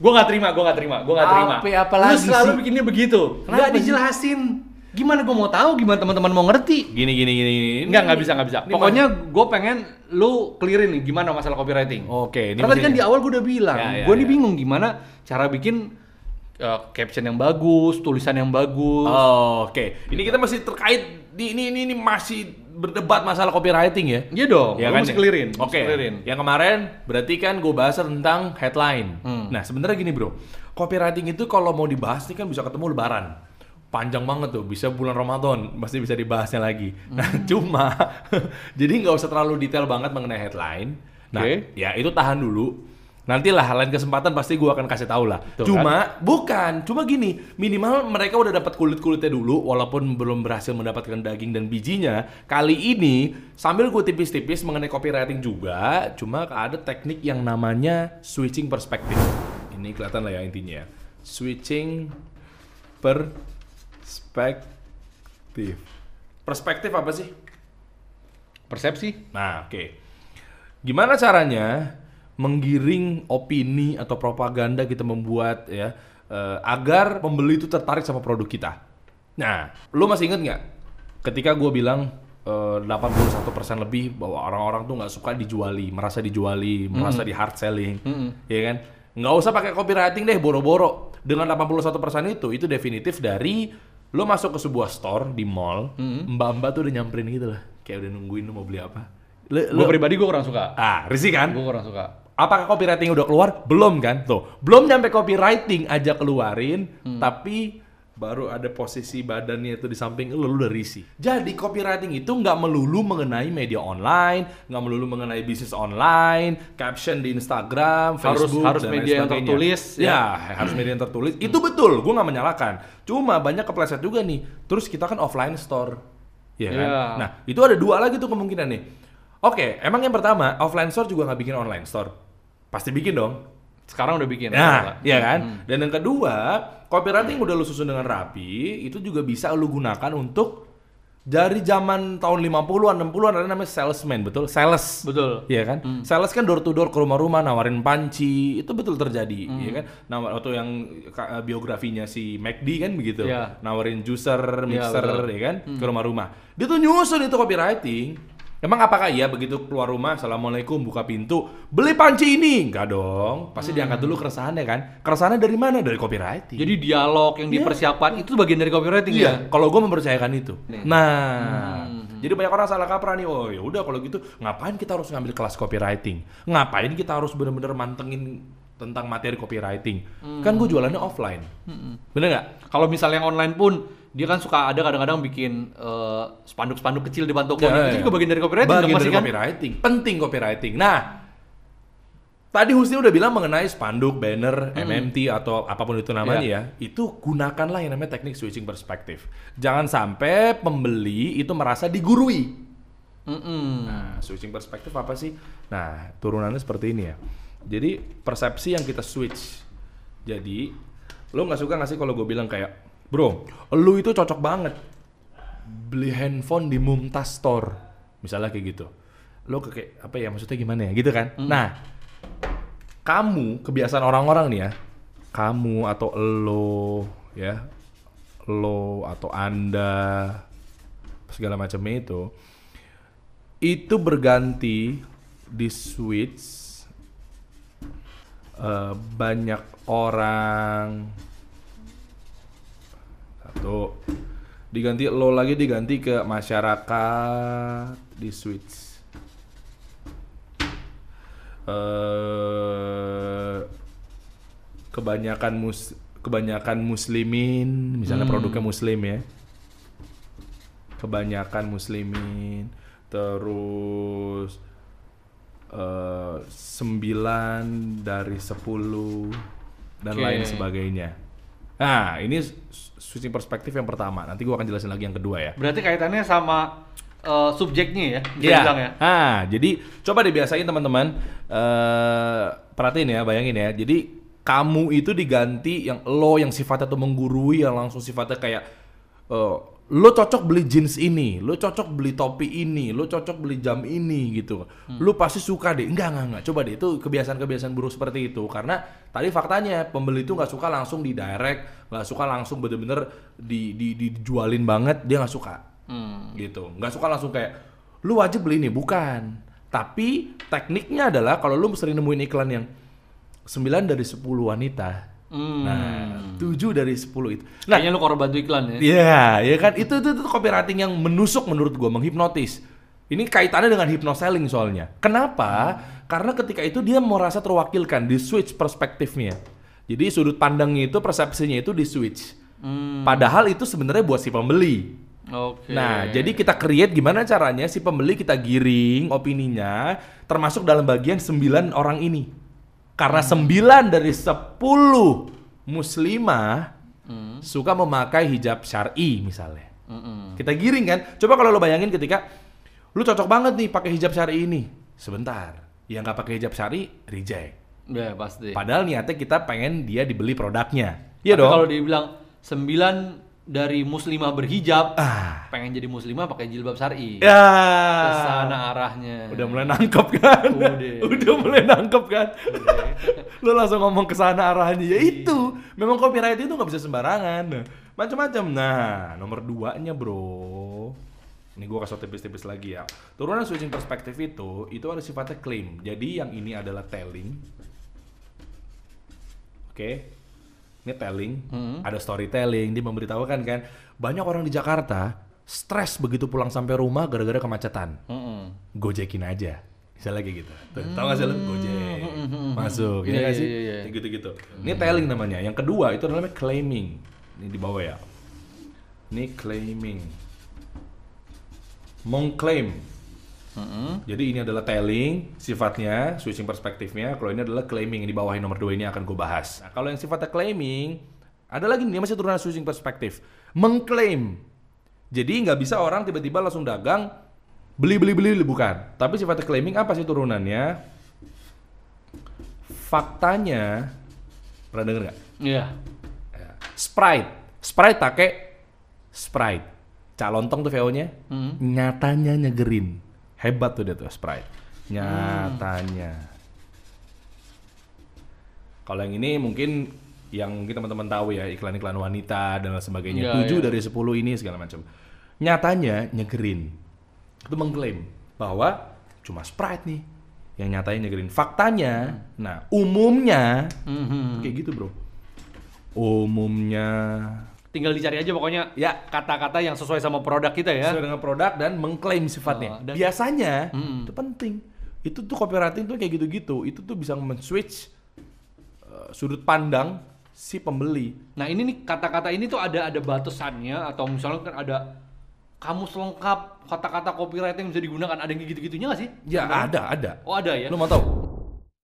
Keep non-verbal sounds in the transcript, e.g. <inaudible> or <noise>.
Gue gak terima, gue gak terima, gue gak terima. Apa- apa Lu lagi selalu sih? bikinnya begitu. Kenapa Gak dijelasin. Gimana gue mau tahu? Gimana teman-teman mau ngerti? Gini gini gini. gini. Enggak, nggak bisa, nggak bisa. Ini Pokoknya gue pengen lu clearin nih gimana masalah copywriting. Oke, ini Karena tadi kan di awal gue udah bilang, Ya, ya, gue nih ya. bingung gimana cara bikin uh, caption yang bagus, tulisan yang bagus. Oh, Oke, ini kita masih terkait di ini ini, ini masih berdebat masalah copywriting ya. Iya dong, Ya kan? mesti ya? clearin. Oke. clearin. Yang kemarin berarti kan gue bahas tentang headline. Hmm. Nah, sebenarnya gini, Bro. Copywriting itu kalau mau dibahas nih kan bisa ketemu lebaran. Panjang banget tuh, bisa bulan Ramadan, pasti bisa dibahasnya lagi. Nah, Hmm. <laughs> cuma <laughs> jadi nggak usah terlalu detail banget mengenai headline. Nah, Oke. ya itu tahan dulu. Nantilah lain kesempatan pasti gua akan kasih tahu lah. Tuh cuma bukan, cuma gini, minimal mereka udah dapat kulit-kulitnya dulu walaupun belum berhasil mendapatkan daging dan bijinya. Kali ini sambil gue tipis-tipis mengenai copywriting juga, cuma ada teknik yang namanya switching perspektif. Ini kelihatan lah ya intinya. Switching perspektif. Perspektif apa sih? Persepsi? Nah, oke. Gimana caranya menggiring opini atau propaganda kita membuat ya eh, agar pembeli itu tertarik sama produk kita? Nah, lu masih inget nggak ketika gue bilang eh, 81% lebih bahwa orang-orang tuh nggak suka dijuali, merasa dijuali, merasa di hard selling, ya kan? Nggak usah pakai copywriting deh, boro-boro. Dengan 81% itu, itu definitif dari lo masuk ke sebuah store di mall, mbak-mbak tuh udah nyamperin gitu lah, kayak udah nungguin lu mau beli apa. Gue pribadi gue kurang suka. Ah, risih kan? Gue kurang suka. Apakah copywriting udah keluar? Belum kan? Tuh, belum nyampe copywriting aja keluarin, tapi baru ada posisi badannya itu di samping lu, lu udah risih. Jadi copywriting itu nggak melulu mengenai media online, nggak melulu mengenai bisnis online, caption di Instagram, Harus- Facebook, harus dan lain media yang tertulis, Ya, harus media yang tertulis. Itu betul, gue nggak menyalahkan. Cuma banyak kepleset juga nih. Terus kita kan offline store, ya kan? Iya. Nah, itu ada dua lagi tuh kemungkinan nih. Oke, emang yang pertama offline store juga nggak bikin online store, pasti bikin dong. Sekarang udah bikin. Nah, iya kan? Dan yang kedua, copywriting udah lu susun dengan rapi, itu juga bisa lu gunakan untuk dari zaman tahun 50-an, 60-an ada namanya salesman, betul? Sales. Betul. Iya kan? Sales kan door to door ke rumah-rumah nawarin panci, itu betul terjadi, iya kan? Nawar atau yang ka- biografinya si McD kan begitu. Iya. Nawarin juicer, mixer, betul. ya kan? Ke rumah-rumah. Dia tuh nyusun itu copywriting. Emang apakah iya begitu keluar rumah, assalamualaikum, buka pintu, beli panci ini? Enggak dong, pasti diangkat dulu keresahannya kan? Keresahannya dari mana? Dari copywriting. Jadi dialog yang dipersiapkan itu bagian dari copywriting ya. Iya, kalau gue mempercayakan itu. Nah, jadi banyak orang salah kaprah nih. Oh ya udah kalau gitu, ngapain kita harus ngambil kelas copywriting? Ngapain kita harus bener-bener mantengin tentang materi copywriting? Kan gue jualannya offline, bener nggak? Kalau misalnya yang online pun dia kan suka ada kadang-kadang bikin eh, spanduk-spanduk kecil di toko Ya, gitu. ya. itu juga bagian dari copywriting Bagian dari kan. copywriting, penting copywriting. Nah, tadi Husni udah bilang mengenai spanduk, banner, MMT atau apa pun itu namanya Iya. ya, itu gunakanlah yang namanya teknik switching perspektif. Jangan sampai pembeli itu merasa digurui. Mm-mm. Nah, switching perspektif apa sih? Nah, turunannya seperti ini ya. Jadi persepsi yang kita switch. Jadi lo nggak suka nggak sih kalau gue bilang kayak, bro, lu itu cocok banget beli handphone di Mumtaz Store, misalnya kayak gitu. Lo kayak apa ya maksudnya gimana ya, gitu kan? Nah, kamu kebiasaan orang-orang nih ya, kamu atau lo ya, lo atau anda segala macamnya itu itu berganti di switch eh, banyak orang. Satu. Diganti lo lagi diganti ke masyarakat di switch. Eh kebanyakan mus kebanyakan muslimin misalnya produknya muslim ya. Kebanyakan muslimin. Terus eh, sembilan dari sepuluh dan Oke. lain sebagainya nah ini switching perspektif yang pertama nanti gua akan jelasin lagi yang kedua ya Berarti kaitannya sama eh, subjeknya ya, bisa Iya. dibilang ya. Ah, jadi coba dibiasain teman-teman. eh perhatiin ya, bayangin ya. Jadi kamu itu diganti yang lo yang sifatnya tuh menggurui yang langsung sifatnya kayak eh, lo cocok beli jeans ini, lo cocok beli topi ini, lo cocok beli jam ini gitu. Lo pasti suka deh. Enggak, enggak, enggak. Coba deh itu kebiasaan-kebiasaan buruk seperti itu. Karena tadi faktanya pembeli itu nggak suka langsung di direct, nggak suka langsung bener-bener di, di, dijualin banget, dia nggak suka. Hmm. Gitu. Nggak suka langsung kayak lu wajib beli ini, bukan. Tapi tekniknya adalah kalau lu sering nemuin iklan yang 9 dari 10 wanita. Hmm. Nah, 7 dari 10 itu. Nah, Kayaknya lu korban iklan ya. Iya, ya kan itu itu, itu copywriting yang menusuk menurut gua menghipnotis. Ini kaitannya dengan hypnoselling soalnya. Kenapa? Karena ketika itu dia merasa terwakilkan di switch perspektifnya. Jadi sudut pandangnya itu persepsinya itu di switch. Hmm. Padahal itu sebenarnya buat si pembeli. Oke. Nah, jadi kita create gimana caranya si pembeli kita giring opininya termasuk dalam bagian 9 orang ini. Karena 9 dari 10 muslimah Hmm. suka memakai hijab syar'i misalnya. Mm-mm. Kita giring kan. Coba kalau lo bayangin ketika lu cocok banget nih pakai hijab syar'i ini. Sebentar, yang nggak pakai hijab syar'i reject. Ya pasti. Padahal niatnya kita pengen dia dibeli produknya. Iya dong. Kalau dibilang 9 dari muslimah berhijab, Ah. pengen jadi muslimah pakai jilbab syar'i. Ya. Ke sana arahnya. Udah mulai nangkep kan? Udah. <laughs> Udah mulai nangkep kan? Lu langsung ngomong ke sana arahnya. Ya itu. Memang copyright itu nggak bisa sembarangan. Nah, Macam-macam. Nah, nomor duanya bro. Ini gua kasih tipis-tipis lagi ya. Turunan switching perspektif itu, itu ada sifatnya claim. Jadi yang ini adalah telling. Oke. Ini telling, Hmm. ada storytelling, dia memberitahukan kan. Banyak orang di Jakarta stres begitu pulang sampai rumah gara-gara kemacetan. Mm-mm. gojekin aja. Misalnya kayak gitu. Tuh, tau gak sih lu? Gojek. Masuk Iya, ya gak iya, sih iya, iya. Kayak gitu-gitu. Ini telling namanya. Yang kedua itu namanya claiming. Ini di bawah ya. Ini claiming. Mengklaim Mm-mm. jadi ini adalah telling sifatnya switching perspektifnya. Kalau ini adalah claiming di bawah yang nomor dua ini akan gue bahas. Nah, kalau yang sifatnya claiming ada lagi nih masih turunan switching perspektif. Mengklaim. Jadi nggak bisa orang tiba-tiba langsung dagang beli beli beli bukan. Tapi sifatnya claiming apa sih turunannya? Faktanya pernah denger nggak? Iya. Ya. Sprite. Sprite pakai Sprite. Cak lontong tuh VO-nya Mm. nyatanya nyegerin hebat tuh dia tuh Sprite. Nyatanya. Kalau yang ini mungkin yang mungkin teman-teman tahu ya iklan-iklan wanita dan lain sebagainya. Iya, 7 iya. dari 10 ini segala macam. Nyatanya nyegerin. Itu mengklaim bahwa cuma Sprite nih yang nyatanya nyegerin. Faktanya nah umumnya Mhm. kayak gitu bro. Umumnya Tinggal dicari aja pokoknya ya kata-kata yang sesuai sama produk kita ya. sesuai dengan produk dan mengklaim sifatnya. Oh, dan- Biasanya Mm-mm. itu penting. Itu tuh copywriting tuh kayak gitu-gitu. Itu tuh bisa men-switch uh, sudut pandang si pembeli. Nah ini nih kata-kata ini tuh ada ada batasannya atau misalnya kan ada kamus lengkap kata-kata copywriting yang bisa digunakan ada yang gitu-gitunya nggak sih? Ya Sebenarnya? ada, ada. Oh ada ya. Lu mau tahu?